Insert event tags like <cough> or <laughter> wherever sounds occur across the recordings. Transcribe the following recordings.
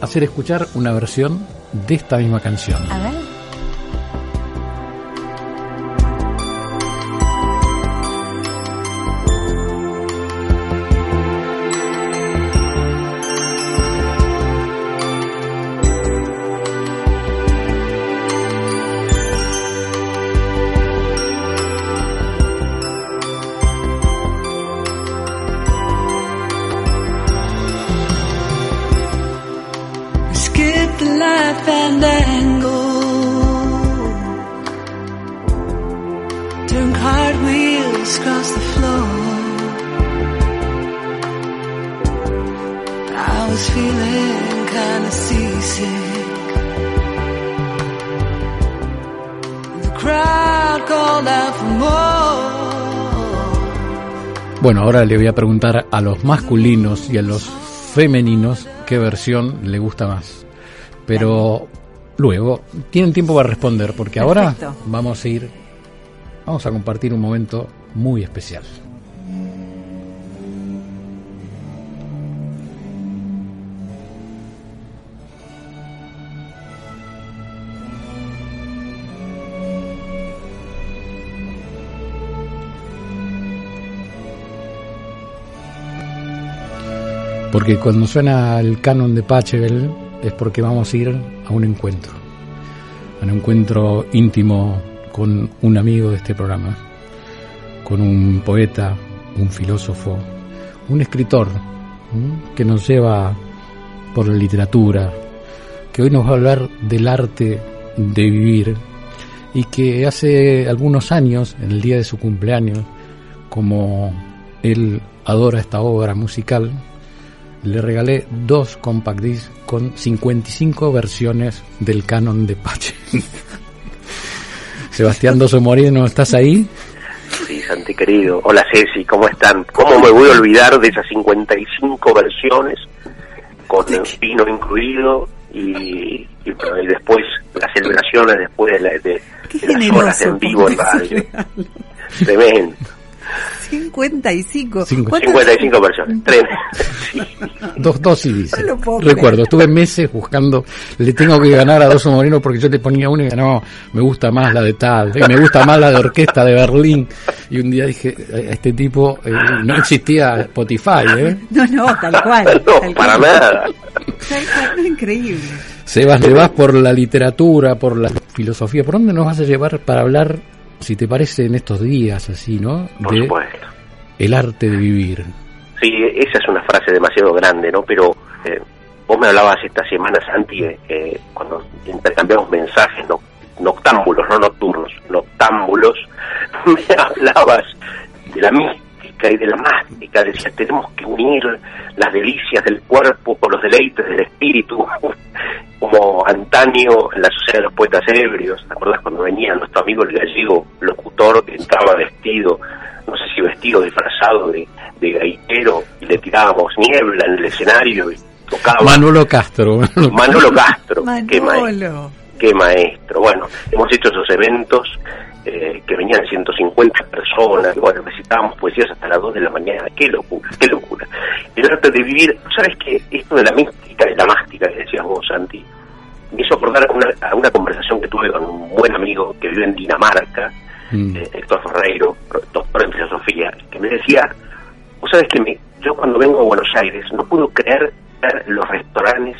hacer escuchar una versión de esta misma canción. Bueno, ahora le voy a preguntar a los masculinos y a los femeninos qué versión le gusta más. Pero luego tienen tiempo para responder porque ahora vamos a ir, vamos a compartir un momento muy especial. Porque cuando suena el canon de Pachelbel es porque vamos a ir a un encuentro, a un encuentro íntimo con un amigo de este programa, con un poeta, un filósofo, un escritor que nos lleva por la literatura, que hoy nos va a hablar del arte de vivir y que hace algunos años, en el día de su cumpleaños, como él adora esta obra musical, le regalé dos compact discs con 55 versiones del canon de Pache. <laughs> Sebastián Doso Moreno, ¿estás ahí? Sí, Santi querido. Hola Ceci, ¿cómo están? ¿Cómo me voy a olvidar de esas 55 versiones con el vino incluido y, y, y después las celebraciones después de, la- de- las horas en vivo en radio? Tremendo. 55. Cinco- ¿Cuántos- 55 versiones. Tremendo. Sí. Dos, dos CDs. No Recuerdo, estuve meses buscando, le tengo que ganar a Doso Moreno porque yo le ponía uno y no, me gusta más la de tal, y me gusta más la de orquesta de Berlín. Y un día dije, a este tipo eh, no existía Spotify, ¿eh? <laughs> No, no, tal cual. <laughs> No, tal para cual. nada. Tal cual, increíble. Sebas, le vas por la literatura, por la filosofía. ¿Por dónde nos vas a llevar para hablar, si te parece, en estos días así, ¿no? Por De supuesto. el arte de vivir. Sí, esa es una frase demasiado grande, ¿no? Pero eh, vos me hablabas esta semana, Santi, eh, cuando intercambiamos mensajes no, noctámbulos, no nocturnos, noctámbulos, <laughs> me hablabas de la mística y de la mástica, decías, tenemos que unir las delicias del cuerpo con los deleites del espíritu, antaño en la sociedad de los poetas ebrios, ¿te acuerdas cuando venía nuestro amigo el gallego locutor que entraba vestido, no sé si vestido disfrazado de, de gaitero, y le tirábamos niebla en el escenario y tocaba Manolo Castro. Manolo Castro, qué, ma- Manolo. qué maestro. Bueno, hemos hecho esos eventos eh, que venían 150 personas, y bueno, recitábamos poesías hasta las 2 de la mañana, qué locura, qué locura. El arte de vivir, ¿sabes qué? Esto de la mística y la mástica que decías vos, Santi, me hizo acordar a una, a una conversación que tuve con un buen amigo que vive en Dinamarca, Mm. eh, Héctor Ferreiro, doctor en filosofía, que me decía, vos sabes que me, yo cuando vengo a Buenos Aires no puedo creer ver los restaurantes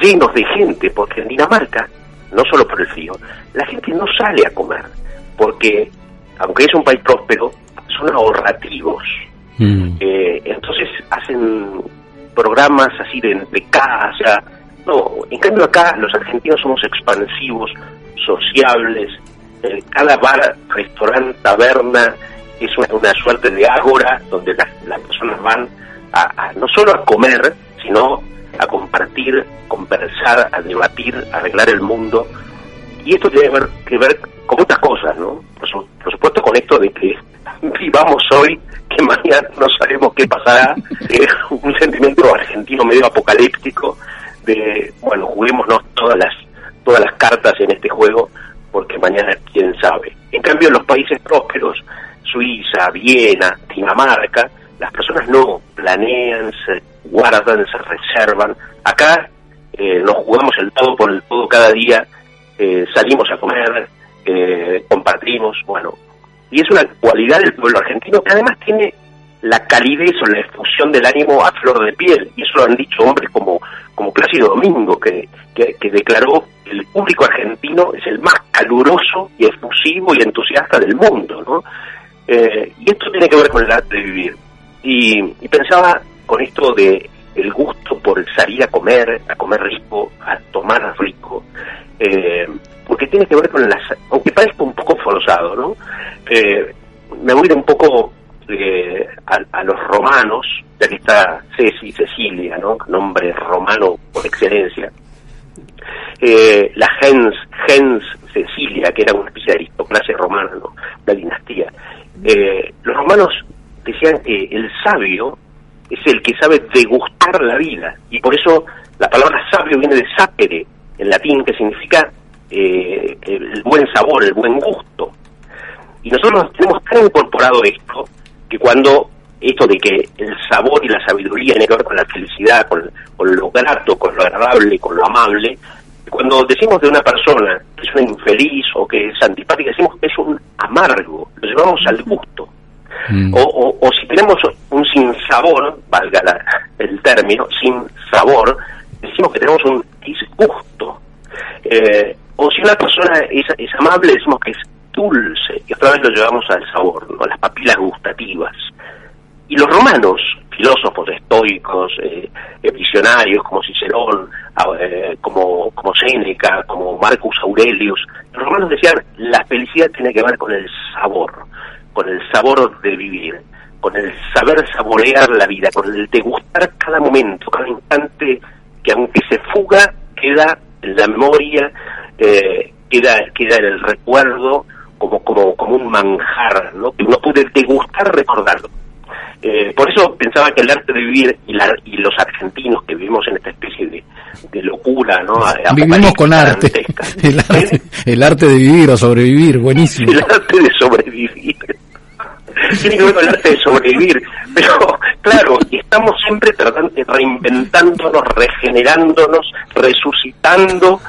llenos de gente, porque en Dinamarca, no solo por el frío, la gente no sale a comer, porque aunque es un país próspero, son ahorrativos. Mm. Eh, entonces hacen programas así de, de casa. No, en cambio acá los argentinos somos expansivos, sociables. Eh, cada bar, restaurante, taberna es una, suerte de ágora donde las, personas van a, no solo a comer, sino a compartir, conversar, a debatir, a arreglar el mundo. Y esto tiene que ver, que ver con otras cosas, ¿no? Por, por supuesto con esto de que <laughs> vivamos hoy, que mañana no sabemos qué pasará, <laughs> es un sentimiento argentino medio apocalíptico de, bueno, juguémonos todas las, todas las cartas en este juego, porque mañana quién sabe. En cambio, en los países prósperos, Suiza, Viena, Dinamarca, las personas no planean, se guardan, se reservan. Acá eh, nos jugamos el todo por el todo cada día, eh, salimos a comer, eh, compartimos, bueno. Y es una cualidad del pueblo argentino que además tiene la calidez o la efusión del ánimo a flor de piel. Y eso lo han dicho hombres como, como Plácido Domingo, que, que, declaró que el público argentino es el más caluroso y efusivo y entusiasta del mundo, ¿no? Eh, y esto tiene que ver con el arte de vivir. Y, y pensaba con esto de el gusto por salir a comer, a comer rico, a tomar rico, eh, porque tiene que ver con las, aunque parezca un poco forzado, ¿no? Eh, me voy un poco a, a, los romanos, ya que está Ceci, Cecilia, ¿no? Nombre romano por excelencia. Eh, la gens, gens Cecilia, que era una especie de aristocracia romana, ¿no? la dinastía. Eh, los romanos decían que el sabio es el que sabe degustar la vida, y por eso la palabra sabio viene de sapere, en latín, que significa eh, el buen sabor, el buen gusto. Y nosotros tenemos tan incorporado esto que cuando esto de que el sabor y la sabiduría tiene que ver con la felicidad, con, con lo grato, con lo agradable, con lo amable, cuando decimos de una persona que es una infeliz o que es antipática, decimos que es un amargo, lo llevamos al gusto. Mm. O, o, o, si tenemos un sin sabor, valga la, el término, sin sabor, decimos que tenemos un disgusto. Eh, o si una persona es, es, amable, decimos que es dulce, y otra vez lo llevamos al sabor, ¿no? las papilas gustativas. Y los romanos, filósofos estoicos, eh, visionarios como Cicerón, eh, como, como Séneca, como Marcus Aurelius, los romanos decían, la felicidad tiene que ver con el sabor, con el sabor de vivir, con el saber saborear la vida, con el degustar cada momento, cada instante que aunque se fuga, queda en la memoria, eh, queda, queda en el recuerdo como, como, como un manjar, ¿no? que uno puede degustar recordarlo. Eh, por eso pensaba que el arte de vivir y, la, y, los argentinos que vivimos en esta especie de, de locura, ¿no? Vivimos con arte. <laughs> El, arte. el, arte. de vivir o sobrevivir, buenísimo. El arte de sobrevivir. Tiene que ver con el arte de sobrevivir. Pero, claro, estamos siempre tratando, reinventándonos, regenerándonos, resucitando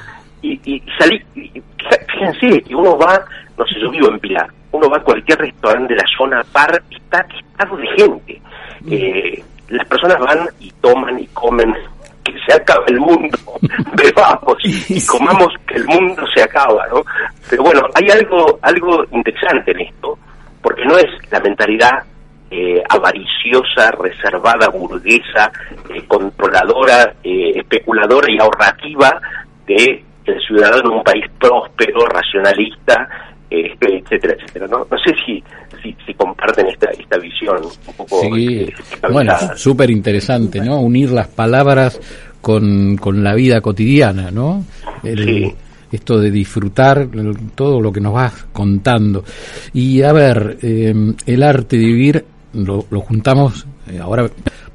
y, y salir. Fíjense que uno va, no sé, yo vivo en Pilar uno va a cualquier restaurante de la zona par está estado de gente. Eh, las personas van y toman y comen que se acaba el mundo, <laughs> bebamos y comamos que el mundo se acaba, ¿no? Pero bueno, hay algo, algo interesante en esto, porque no es la mentalidad eh, avariciosa, reservada, burguesa, eh, controladora, eh, especuladora y ahorrativa de el ciudadano en un país próspero, racionalista, este, etcétera, etcétera. No, no sé si, si, si, comparten esta, esta visión un poco. Sí, bueno, súper interesante, ¿no? Unir las palabras con, con la vida cotidiana, ¿no? El, sí. Esto de disfrutar el, todo lo que nos vas contando. Y a ver, eh, el arte de vivir lo, lo juntamos, eh, ahora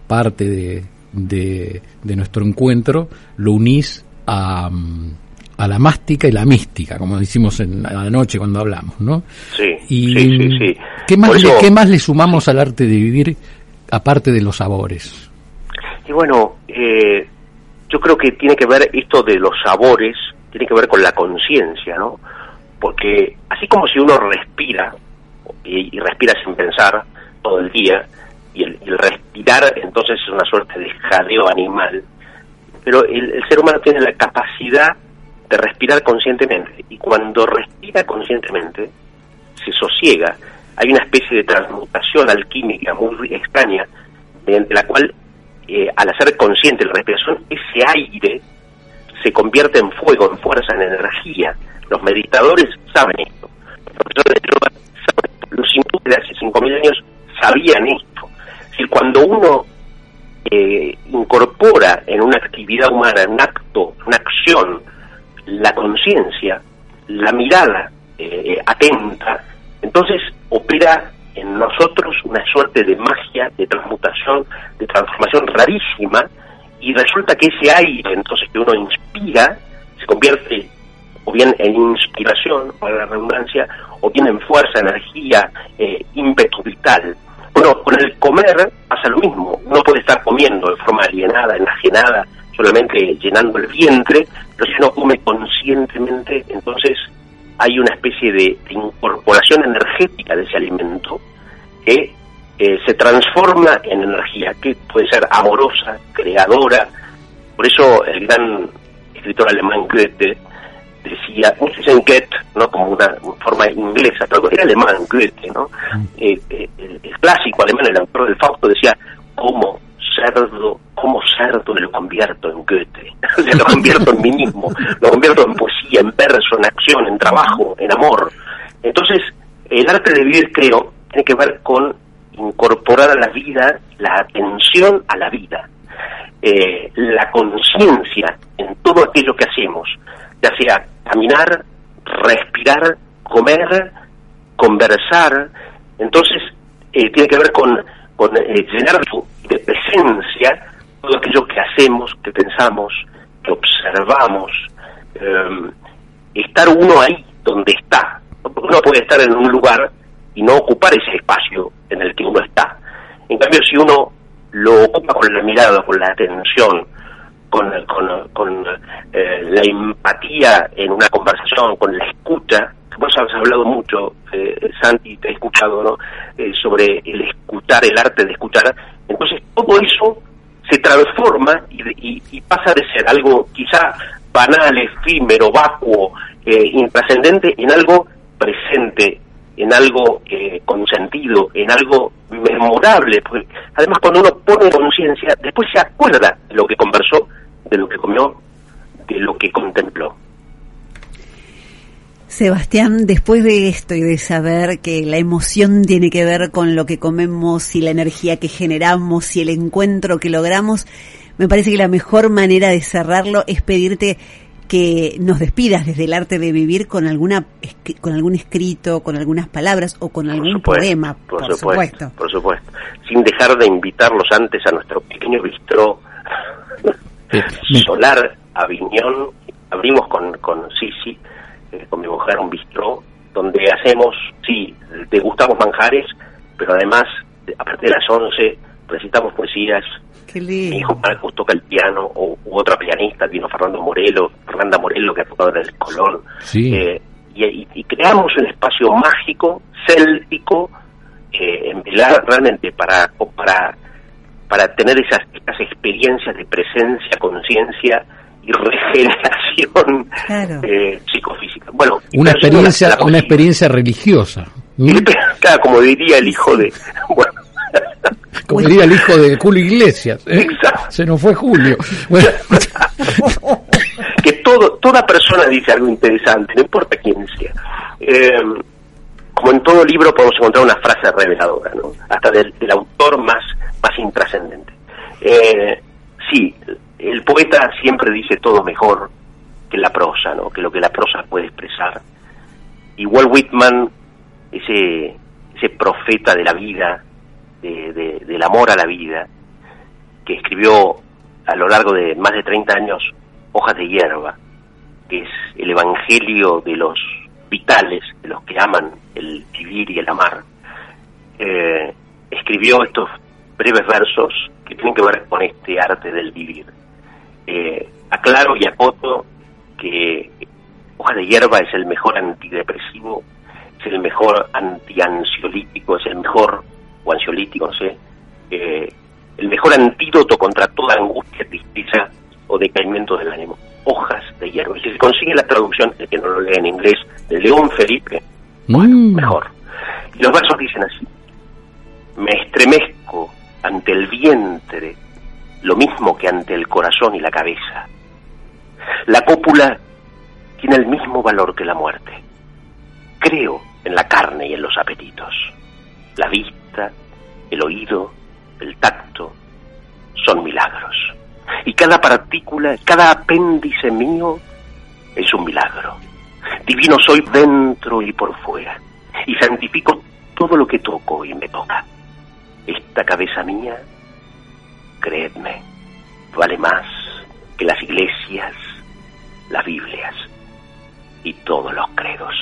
parte de, de, de, nuestro encuentro, lo unís a. Um, a la mástica y la mística, como decimos en la noche cuando hablamos, ¿no? Sí, y, sí, sí, sí. ¿qué, más le, ¿Qué más le sumamos al arte de vivir aparte de los sabores? Y bueno, eh, yo creo que tiene que ver esto de los sabores, tiene que ver con la conciencia, ¿no? Porque así como si uno respira, y, y, respira sin pensar todo el día, y el, y el respirar entonces es una suerte de jadeo animal, pero el, el ser humano tiene la capacidad de respirar conscientemente. Y cuando respira conscientemente, se sosiega. Hay una especie de transmutación alquímica muy extraña, mediante la cual, eh, al hacer consciente la respiración, ese aire se convierte en fuego, en fuerza, en energía. Los meditadores saben esto. Los profesores de yoga saben esto. Los hindúes de hace 5.000 años sabían esto. Es decir, cuando uno eh, incorpora en una actividad humana, en un acto, una acción, la conciencia, la mirada eh, atenta, entonces opera en nosotros una suerte de magia, de transmutación, de transformación rarísima, y resulta que ese aire entonces que uno inspira se convierte o bien en inspiración, para la redundancia, o bien en fuerza, energía, eh, ímpetu vital. Bueno, con el comer pasa lo mismo. Uno puede estar comiendo de forma alienada, enajenada, solamente llenando el vientre, pero si uno come conscientemente, entonces hay una especie de, de incorporación energética de ese alimento que eh, se transforma en energía, que puede ser amorosa, creadora. Por eso el gran escritor alemán Goethe decía, dicen Goethe, ¿no? como una forma inglesa, pero era alemán Goethe, ¿no? Eh, eh, el, el clásico alemán, el autor del Fausto, decía, como cerdo, cerdo lo convierto en Goethe, <laughs> o lo convierto en mí mismo, lo convierto en poesía, en verso, en acción, en trabajo, en amor. Entonces, el arte de vivir, creo, tiene que ver con incorporar a la vida la atención a la vida, eh, la conciencia en todo aquello que hacemos, ya sea caminar, respirar, comer, conversar. Entonces, eh, tiene que ver con, con eh, llenar de presencia todo aquello que hacemos, que pensamos, que observamos, eh, estar uno ahí donde está. Uno puede estar en un lugar y no ocupar ese espacio en el que uno está. En cambio, si uno lo ocupa con la mirada, con la atención, con eh, la empatía en una conversación, con la escucha, vos has hablado mucho, eh, Santi, te he escuchado, ¿no? Eh, sobre el escuchar, el arte de escuchar. Entonces, todo eso se transforma y, y, y pasa de ser algo quizá banal, efímero, vacuo, eh, intrascendente, en algo presente, en algo eh, con sentido, en algo memorable. Porque además, cuando uno pone conciencia, después se acuerda de lo que conversó, de lo que comió, de lo que contempló. Sebastián, después de esto y de saber que la emoción tiene que ver con lo que comemos y la energía que generamos y el encuentro que logramos, me parece que la mejor manera de cerrarlo es pedirte que nos despidas desde el arte de vivir con alguna con algún escrito, con algunas palabras o con algún supuesto, poema, por, por supuesto, supuesto. Por supuesto. Sin dejar de invitarlos antes a nuestro pequeño bistró solar Aviñón. Abrimos con, con Sisi, eh, con mi mujer, un bistró donde hacemos, sí, degustamos manjares, pero además, a partir de las 11, recitamos poesías, Qué mi lindo. hijo Marcos toca el piano, o u otra pianista, vino Fernando Morelo, Fernanda Morelo, que ha tocado en el Colón. Sí. Eh, y, y- y creamos un espacio mágico, céltico, eh, en velar realmente para, para, para tener esas, esas experiencias de presencia, conciencia y regeneración Claro. eh, psicofísica. Bueno, Una experiencia, la- la una experiencia religiosa. ¿Mm? <laughs> Claro, como diría el hijo de... <laughs> Bueno, Como diría el hijo de Julio Iglesias. ¿eh? Exacto. Se nos fue Julio. Bueno, <laughs> que todo, toda persona dice algo interesante, no importa quién sea. Eh, como en todo libro podemos encontrar una frase reveladora, ¿no? hasta del, del autor más, más intrascendente. Eh, sí, el poeta siempre dice todo mejor que la prosa, ¿no? que lo que la prosa puede expresar. Y Walt Whitman, ese, ese profeta de la vida, de- del amor a la vida, que escribió a lo largo de más de 30 años Hojas de hierba, que es el evangelio de los vitales, de los que aman el vivir y el amar, eh, escribió estos breves versos que tienen que ver con este arte del vivir. Eh, aclaro y acoto que Hojas de hierba es el mejor antidepresivo, es el mejor antiansiolítico, es el mejor, o ansiolítico, no sé, eh, el mejor antídoto contra toda angustia, tristeza o decaimiento del ánimo. Hojas de hierba. Y si se consigue la traducción, el que no lo lee en inglés, de León Felipe, mm, mejor. Y los versos dicen así. Me estremezco ante el vientre, lo mismo que ante el corazón y la cabeza. La cópula tiene el mismo valor que la muerte. Creo en la carne y en los apetitos. La vista, el oído, el tacto, son milagros. Y cada partícula, cada apéndice mío es un milagro. Divino soy dentro y por fuera, y santifico todo lo que toco y me toca. Esta cabeza mía, creedme, vale más que las iglesias, las Biblias y todos los credos.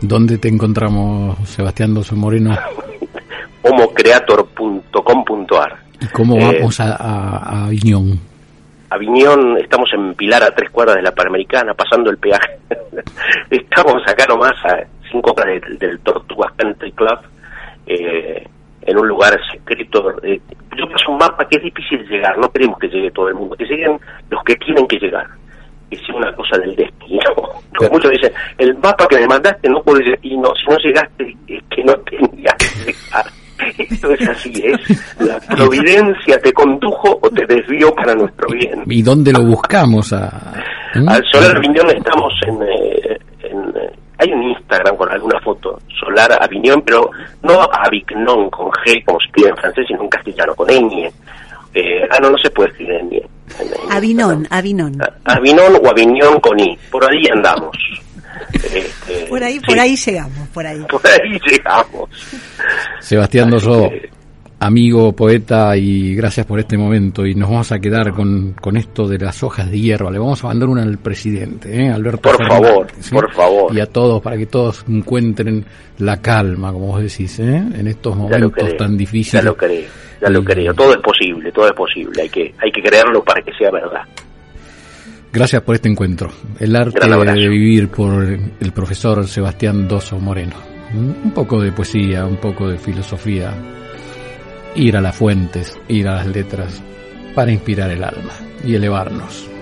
¿Dónde te encontramos, Sebastián Doso Moreno? <laughs> homocreator.com.ar ¿Y cómo Eh, vamos a, a, a Aviñón? Aviñón, estamos en Pilar a tres cuadras de la Panamericana, pasando el peaje. <laughs> estamos acá nomás a cinco cuadras del, del Tortugas Country Club, eh, en un lugar secreto. Eh, yo paso un mapa que es difícil llegar, no queremos que llegue todo el mundo, que lleguen los que tienen que llegar. Que sea una cosa del destino. <laughs> Como muchos dicen, el mapa que me mandaste no puede destino, si no llegaste es que no tenías que llegar. <laughs> Esto es así, es la <laughs> providencia te condujo o te desvió para nuestro bien. ¿Y dónde lo buscamos? A, ¿Mm? Al Solar Aviñón estamos en, eh, en, eh, hay un Instagram con alguna foto, Solar Aviñón, pero no Avignon con G, como se escribe en francés, sino en castellano, con ñ. Eh, ah, no, no se puede escribir en ñ. en- en Avinón, Instagram. Avinón. A- Avinón o Aviñón con I, por ahí andamos. Este, Por ahí, sí, por ahí llegamos, por ahí. por ahí llegamos. Sebastián Doso, amigo, poeta, y gracias por este momento. Y nos vamos a quedar con, con esto de las hojas de hierba. Le vamos a mandar una al presidente, ¿eh? Alberto Por Fernández, favor, por favor. Y a todos, para que todos encuentren la calma, como vos decís, ¿eh? en estos Ya momentos creo, tan Ya difíciles. lo creo, ya lo Y- creo. Todo es posible, todo es posible. Hay que, hay que creerlo para que sea verdad. Gracias por este encuentro. El arte de vivir por el profesor Sebastián Doso Moreno. Un poco de poesía, un poco de filosofía. Ir a las fuentes, ir a las letras, para inspirar el alma y elevarnos.